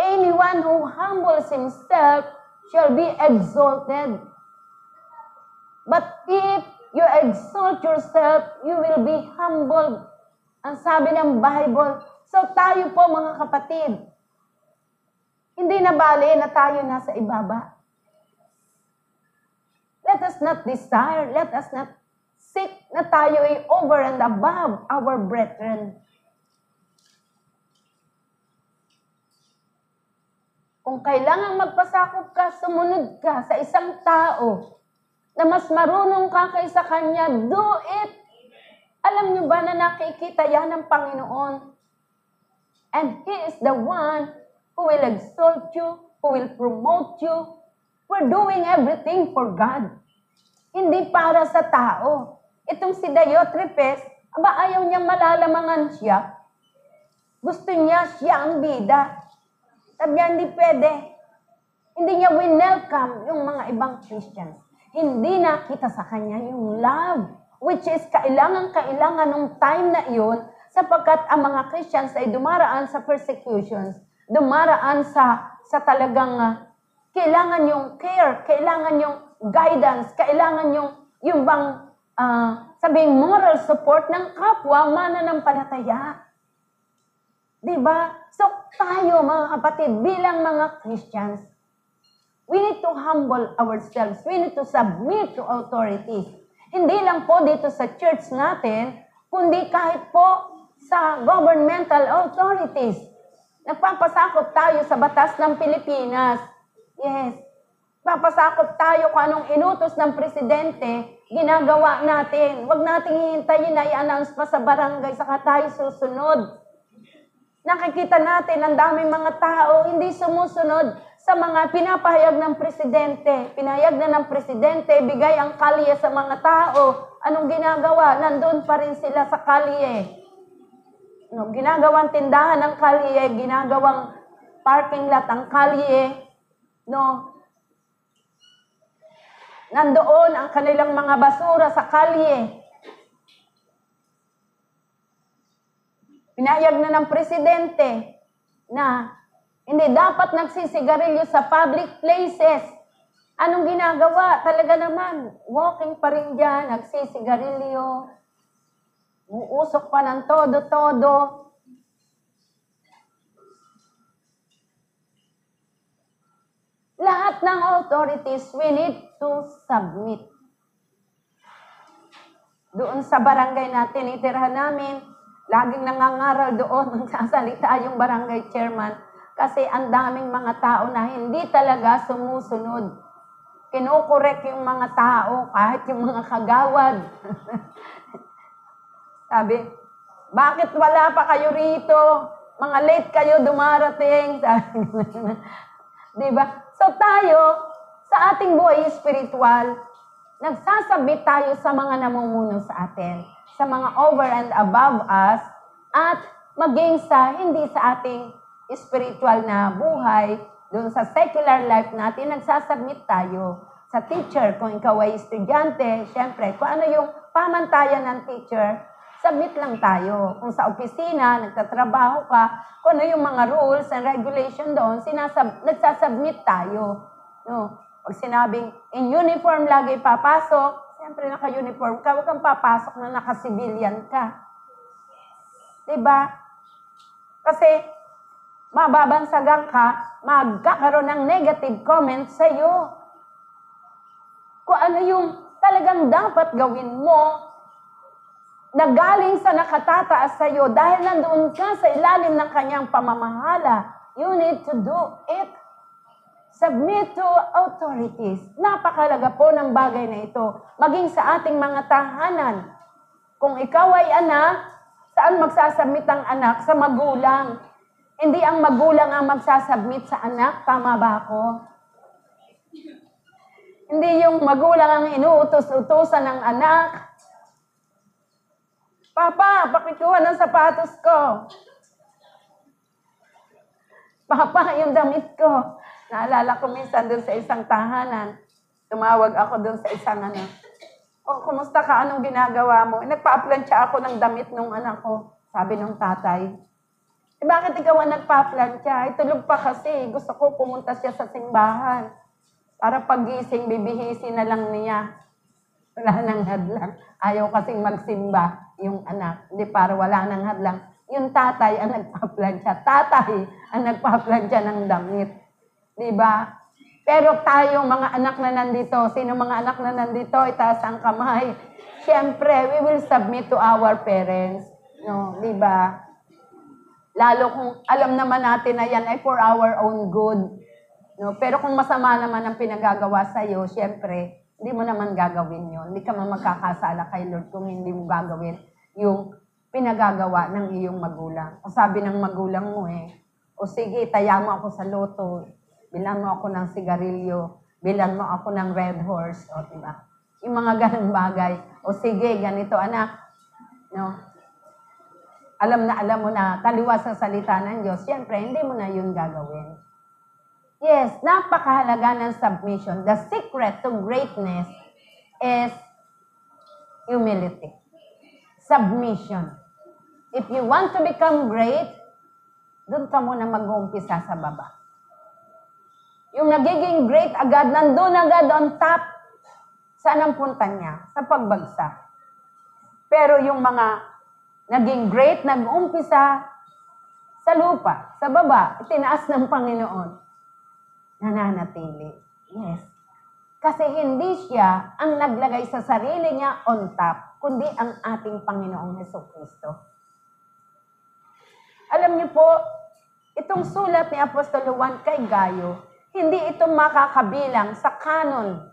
Anyone who humbles himself shall be exalted. But if you exalt yourself, you will be humbled. Ang sabi ng Bible. So tayo po mga kapatid, hindi na bali na tayo nasa ibaba. Let us not desire, let us not seek na tayo ay over and above our brethren. Kung kailangan magpasakop ka, sumunod ka sa isang tao na mas marunong ka kaysa Kanya, do it. Alam niyo ba na nakikita yan ng Panginoon? And He is the one who will exalt you, who will promote you. We're doing everything for God. Hindi para sa tao. Itong si Diotrepes, aba ayaw niyang malalamangan siya. Gusto niya siya ang bida. Sabi niya, hindi pwede. Hindi niya winelcome yung mga ibang Christians. Hindi nakita sa kanya yung love, which is kailangan-kailangan nung time na iyon sapagkat ang mga Christians ay dumaraan sa persecutions, dumaraan sa sa talagang uh, kailangan yung care, kailangan yung guidance, kailangan yung yung bang uh, sabing moral support ng kapwa mananampalataya. 'Di ba? So tayo mga kapatid bilang mga Christians, we need to humble ourselves. We need to submit to authorities. Hindi lang po dito sa church natin, kundi kahit po sa governmental authorities. Nagpapasakop tayo sa batas ng Pilipinas. Yes. Papasakop tayo kung anong inutos ng presidente, ginagawa natin. Huwag nating hihintayin na i-announce pa sa barangay saka tayo susunod. Nakikita natin ang daming mga tao hindi sumusunod sa mga pinapahayag ng presidente. Pinahayag na ng presidente, bigay ang kalye sa mga tao. Anong ginagawa? Nandun pa rin sila sa kalye. No, ginagawang tindahan ng kalye, ginagawang parking lot ang kalye, no, nandoon ang kanilang mga basura sa kalye. Pinayag na ng presidente na hindi dapat nagsisigarilyo sa public places. Anong ginagawa? Talaga naman, walking pa rin dyan, nagsisigarilyo, Uusok pa ng todo-todo. Lahat ng authorities, we need to submit. Doon sa barangay natin, itirahan namin, laging nangangaral doon, [laughs] nagsasalita yung barangay chairman, kasi ang daming mga tao na hindi talaga sumusunod. Kinukorek yung mga tao, kahit yung mga kagawad. [laughs] Sabi, bakit wala pa kayo rito? Mga late kayo dumarating. [laughs] Di ba? So tayo, sa ating buhay spiritual, nagsasabit tayo sa mga namumuno sa atin, sa mga over and above us, at maging sa hindi sa ating spiritual na buhay, doon sa secular life natin, nagsasubmit tayo sa teacher. Kung ikaw ay estudyante, syempre, kung ano yung pamantayan ng teacher, submit lang tayo. Kung sa opisina, nagtatrabaho ka, kung ano yung mga rules and regulation doon, sinasab nagsasubmit tayo. No? Pag sinabing, in uniform lagi papasok, siyempre naka-uniform ka, huwag kang papasok na naka-civilian ka. Diba? Kasi, mababansagan ka, magkakaroon ng negative comments sa iyo. Kung ano yung talagang dapat gawin mo na galing sa nakatataas sa iyo dahil nandoon ka sa ilalim ng kanyang pamamahala. You need to do it. Submit to authorities. Napakalaga po ng bagay na ito. Maging sa ating mga tahanan. Kung ikaw ay anak, saan magsasubmit ang anak? Sa magulang. Hindi ang magulang ang magsasubmit sa anak. Tama ba ako? Hindi yung magulang ang inuutos-utosan ng anak Papa, pakikuha ng sapatos ko. Papa, yung damit ko. Naalala ko minsan doon sa isang tahanan. Tumawag ako doon sa isang ano. Oh, kumusta ka? Anong ginagawa mo? Eh, nagpa-plancha ako ng damit nung anak ko. Sabi nung tatay. Eh, bakit ikaw ang nagpa-plancha? Eh, tulog pa kasi. Gusto ko pumunta siya sa simbahan. Para pagising, bibihisin na lang niya. Wala nang hadlang. Ayaw kasing magsimba yung anak. Hindi para wala nang hadlang. Yung tatay ang nagpa-plansya. Tatay ang nagpa-plansya ng damit. Di ba? Pero tayo mga anak na nandito, sino mga anak na nandito, itaas ang kamay. Siyempre, we will submit to our parents. No, di ba? Lalo kung alam naman natin na yan ay for our own good. No? Pero kung masama naman ang pinagagawa sa iyo, siyempre, hindi mo naman gagawin yon. Hindi ka man magkakasala kay Lord kung hindi mo gagawin yung pinagagawa ng iyong magulang. O sabi ng magulang mo eh, o sige, taya mo ako sa loto, bilan mo ako ng sigarilyo, bilan mo ako ng red horse, o diba? Yung mga ganang bagay. O sige, ganito anak, no? Alam na alam mo na taliwas sa salita ng Diyos, siyempre, hindi mo na yun gagawin. Yes, napakahalaga ng submission. The secret to greatness is humility. Submission. If you want to become great, doon ka muna mag-uumpisa sa baba. Yung nagiging great agad, nandun agad on top, saan ang punta niya? Sa pagbagsak. Pero yung mga naging great, nag-umpisa sa lupa, sa baba, itinaas ng Panginoon, nananatili. Yes. Kasi hindi siya ang naglagay sa sarili niya on top, kundi ang ating Panginoong Heso Kristo. Alam niyo po, itong sulat ni Apostol Juan kay Gayo, hindi ito makakabilang sa canon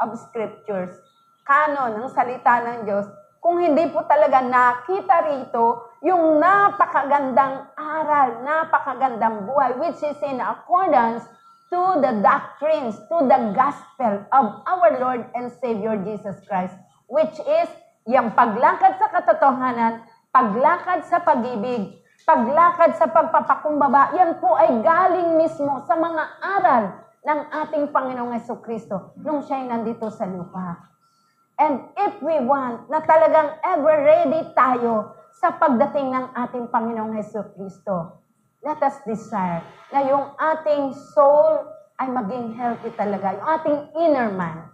of scriptures, canon ng salita ng Diyos, kung hindi po talaga nakita rito yung napakagandang aral, napakagandang buhay, which is in accordance to the doctrines, to the gospel of our Lord and Savior Jesus Christ, which is yung paglakad sa katotohanan, paglakad sa pag-ibig, paglakad sa pagpapakumbaba, yan po ay galing mismo sa mga aral ng ating Panginoong Yeso Kristo nung siya'y nandito sa lupa. And if we want na talagang ever ready tayo sa pagdating ng ating Panginoong Heso Kristo, let us desire na yung ating soul ay maging healthy talaga, yung ating inner man.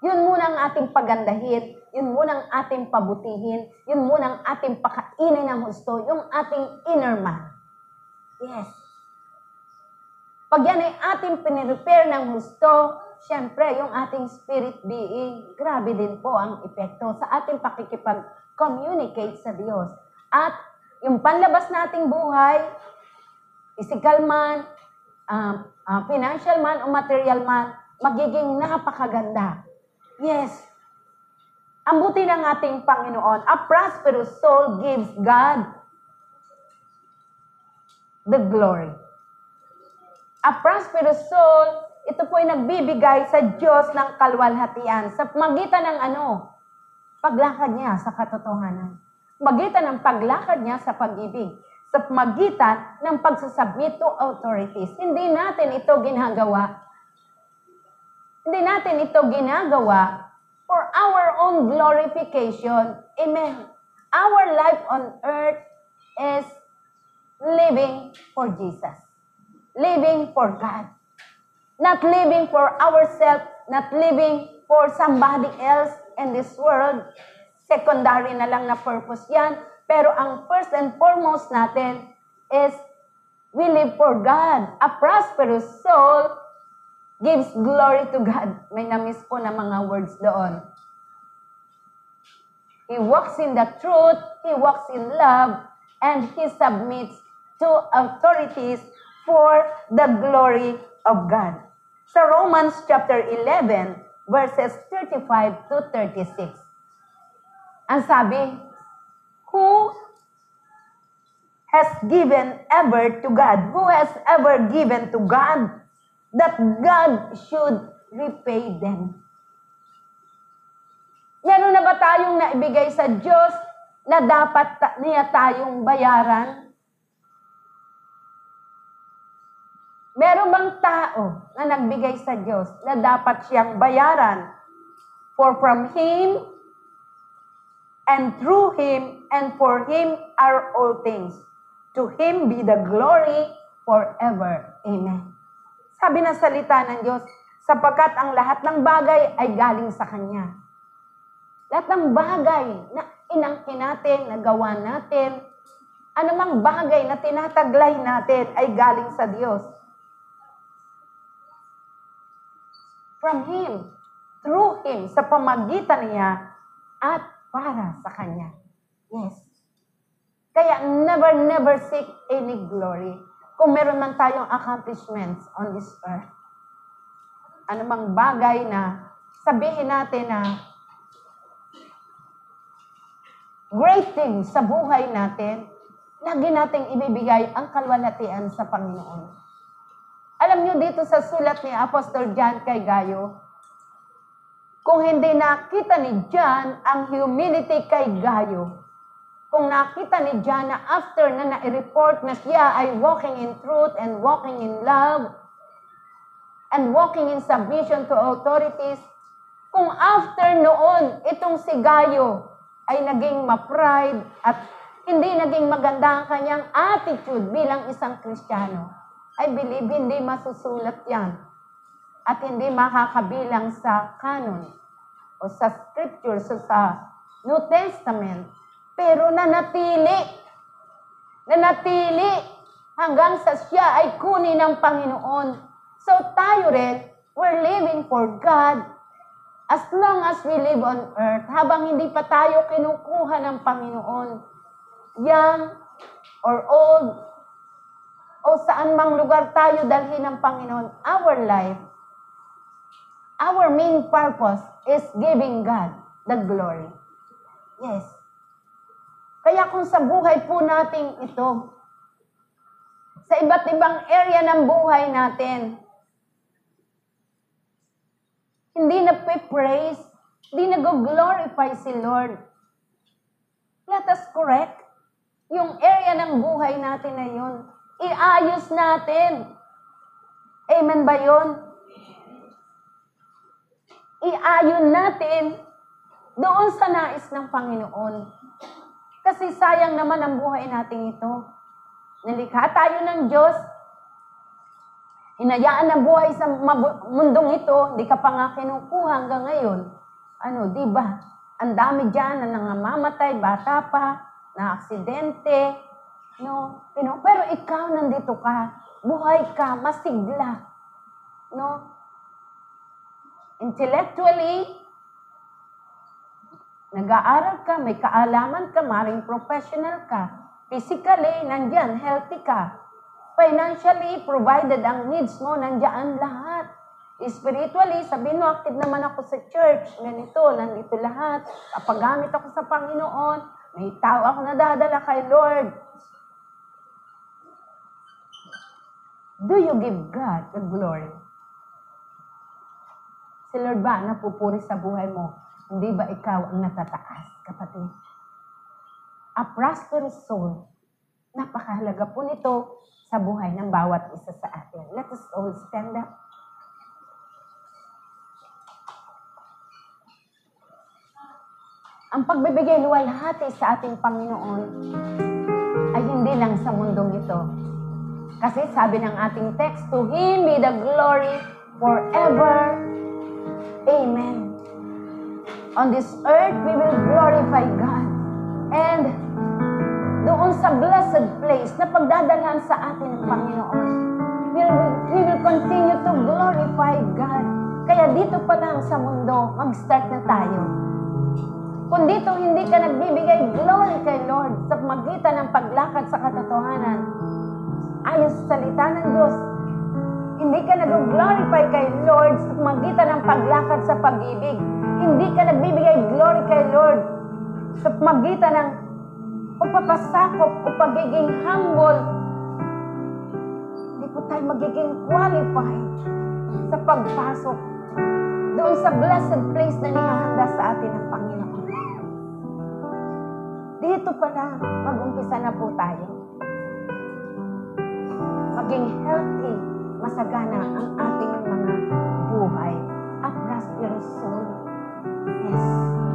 Yun muna ang ating pagandahin, yun muna ang ating pabutihin, yun muna ang ating pakainin ng gusto, yung ating inner man. Yes. Pag yan ay ating pinrepair ng gusto, syempre, yung ating spirit being, grabe din po ang epekto sa ating pakikipag-communicate sa Diyos. At yung panlabas nating buhay, physical man, uh, uh, financial man o material man, magiging napakaganda. Yes. Ang buti ng ating Panginoon, a prosperous soul gives God the glory. A prosperous soul, ito po ay nagbibigay sa Diyos ng kalwalhatian sa magitan ng ano? Paglakad niya sa katotohanan. Magitan ng paglakad niya sa pag-ibig. Sa magitan ng pagsasubmit to authorities. Hindi natin ito ginagawa. Hindi natin ito ginagawa for our own glorification. Amen. Our life on earth is living for Jesus living for God. Not living for ourselves, not living for somebody else in this world. Secondary na lang na purpose yan. Pero ang first and foremost natin is we live for God. A prosperous soul gives glory to God. May namiss po na mga words doon. He walks in the truth, he walks in love, and he submits to authorities for the glory of God. Sa Romans chapter 11, verses 35 to 36. Ang sabi, Who has given ever to God? Who has ever given to God that God should repay them? Meron na ba tayong naibigay sa Diyos na dapat ta- niya tayong bayaran? Meron bang tao na nagbigay sa Diyos na dapat siyang bayaran? For from Him and through Him and for Him are all things. To Him be the glory forever. Amen. Sabi ng salita ng Diyos, sapagkat ang lahat ng bagay ay galing sa Kanya. Lahat ng bagay na inangkin natin, nagawa natin, anumang bagay na tinataglay natin ay galing sa Diyos. From Him, through Him, sa pamagitan niya, at para sa Kanya. Yes. Kaya never, never seek any glory. Kung meron man tayong accomplishments on this earth. anumang bagay na sabihin natin na great thing sa buhay natin, lagi nating ibibigay ang kalwalatian sa Panginoon. Alam nyo dito sa sulat ni Apostol John kay Gayo, kung hindi nakita ni John ang humility kay Gayo, kung nakita ni John na after na na-report na siya ay walking in truth and walking in love and walking in submission to authorities, kung after noon itong si Gayo ay naging ma-pride at hindi naging maganda ang kanyang attitude bilang isang Kristiyano, I believe hindi masusulat yan at hindi makakabilang sa canon o sa scriptures o sa New Testament. Pero nanatili, nanatili hanggang sa siya ay kunin ng Panginoon. So tayo rin, we're living for God as long as we live on earth, habang hindi pa tayo kinukuha ng Panginoon, young or old, o saan mang lugar tayo dalhin ng Panginoon, our life, our main purpose is giving God the glory. Yes. Kaya kung sa buhay po natin ito, sa iba't ibang area ng buhay natin, hindi na praise, hindi na glorify si Lord. Let us correct yung area ng buhay natin na yun. Iayos natin. Amen ba yun? Iayon natin doon sa nais ng Panginoon. Kasi sayang naman ang buhay natin ito. Nalikha tayo ng Diyos. Hinayaan na buhay sa mundong ito, hindi ka pa nga kinukuha hanggang ngayon. Ano, di ba? Ang dami dyan na nangangamatay, bata pa, na aksidente, no? Pero ikaw nandito ka, buhay ka, masigla, no? Intellectually, nag-aaral ka, may kaalaman ka, maring professional ka. Physically, nandyan, healthy ka. Financially, provided ang needs mo, nandyan lahat. Spiritually, sabihin mo, active naman ako sa church, ganito, nandito lahat. Kapagamit ako sa Panginoon, may tao ako nadadala kay Lord. Do you give God the glory? Si Lord ba napupuri sa buhay mo? Hindi ba ikaw ang natataas, kapatid? A prosperous soul. Napakahalaga po nito sa buhay ng bawat isa sa atin. Let us all stand up. Ang pagbibigay luwalhati sa ating Panginoon ay hindi lang sa mundong ito. Kasi sabi ng ating text, To Him be the glory forever. Amen. On this earth, we will glorify God. And doon sa blessed place na pagdadalhan sa atin ng Panginoon, we will, we will continue to glorify God. Kaya dito pa lang sa mundo, mag-start na tayo. Kung dito hindi ka nagbibigay glory kay Lord sa magitan ng paglakad sa katotohanan, ayon sa salita ng Diyos, hindi ka nag-glorify kay Lord sa magitan ng paglakad sa pag-ibig. Hindi ka nagbibigay glory kay Lord sa magitan ng pagpapasakop o pagiging humble. Hindi po tayo magiging qualified sa pagpasok doon sa blessed place na nihahanda sa atin ng Panginoon. Dito pa lang, mag-umpisa na po tayo. Maging healthy, masagana ang ating mga buhay. At prosperous soul. Yes.